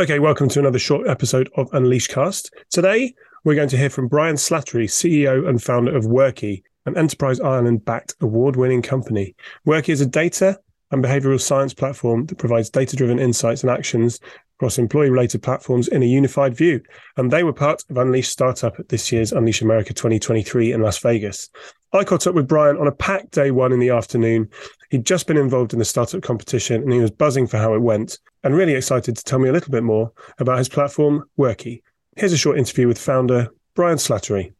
Okay, welcome to another short episode of Unleash Cast. Today, we're going to hear from Brian Slattery, CEO and founder of Wrky, an Enterprise Ireland backed award winning company. Wrky is a data and behavioral science platform that provides data driven insights and actions across employee related platforms in a unified view. And they were part of Unleash Startup at this year's Unleash America 2023 in Las Vegas. I caught up with Brian on a packed day one in the afternoon. He'd just been involved in the startup competition and he was buzzing for how it went and really excited to tell me a little bit more about his platform, Wrky. Here's a short interview with founder Brian Slattery.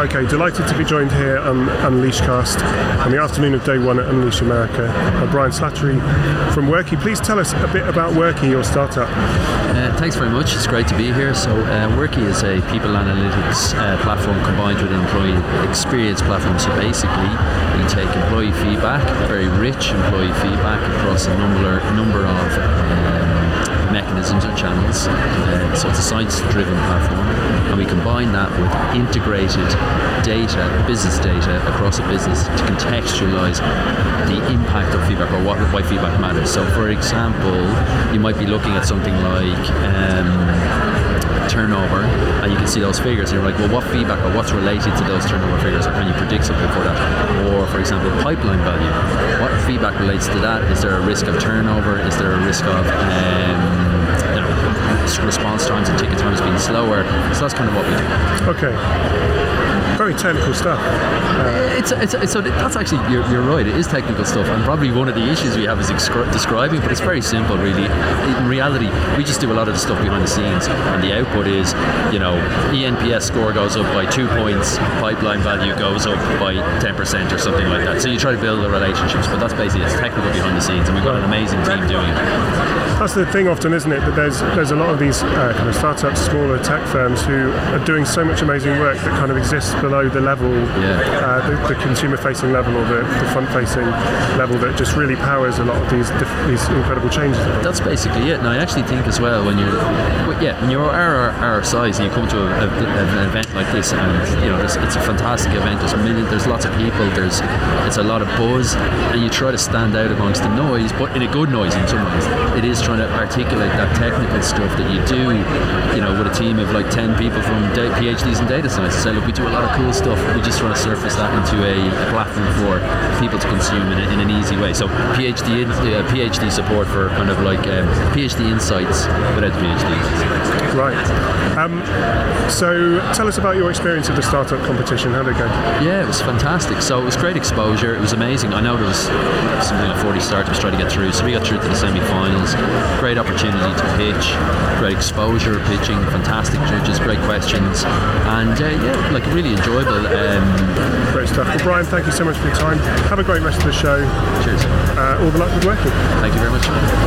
Okay, delighted to be joined here on Unleashcast on the afternoon of day one at Unleash America by Brian Slattery from Wrky. Please tell us a bit about Wrky, your startup. Uh, thanks very much. It's great to be here. So, uh, Wrky is a people analytics uh, platform combined with an employee experience platform. So, basically, we take employee feedback, very rich employee feedback across a number number of um, mechanisms or channels. Uh, so, it's a science-driven platform, and combine that with integrated data, business data across a business to contextualize the impact of feedback or what, why feedback matters. So, for example, you might be looking at something like um, turnover, and you can see those figures, and you're like, well, what feedback or what's related to those turnover figures, or can you predict something for that? Or, for example, pipeline value, what feedback relates to that? Is there a risk of turnover? Is there a risk of um, slower? So that's kind of what we do. Okay. Very technical stuff. Uh, it's, it's, it's, so that's actually you're, you're, right. It is technical stuff, and probably one of the issues we have is excru- describing. But it's very simple, really. In reality, we just do a lot of the stuff behind the scenes, and the output is, you know, ENPS score goes up by two points, pipeline value goes up by ten percent or something like that. So you try to build the relationships, but that's basically it's technical behind the scenes, and we've got an amazing team doing it. That's the thing, often, isn't it? That there's there's a lot of these uh, kind of startups, smaller tech firms who are doing so much amazing work that kind of exists below the level, yeah. uh, the, the consumer-facing level or the, the front-facing level that just really powers a lot of these these incredible changes. That's basically it. And I actually think as well when you're, yeah, when you're our, our size and you come to a, a, an event like this, and you know, it's a fantastic event. There's million, there's lots of people. There's it's a lot of buzz, and you try to stand out amongst the noise, but in a good noise in some ways. It is trying to articulate that technical stuff that you do, you know, with a team of like ten people from PhDs in data science. Say, look, we do a lot of cool stuff. We just want to surface that into a, a platform for people to consume in, a, in, an easy way. So PhD uh, PhD support for kind of like um, PhD insights without PhD. Right. Um, so tell us about your experience of the startup competition. How did it go? Yeah, it was fantastic. So it was great exposure. It was amazing. I know there was something like 40 startups trying to get through, so we got through to the semi-finals. Great opportunity to pitch, great exposure, pitching, fantastic judges, great questions, and uh, yeah, like really enjoyable. Um, great stuff. Well, Brian, thank you so much for your time. Have a great rest of the show. Cheers. Uh, all the luck with Wrky. Thank you very much. Pleasure. Thank you.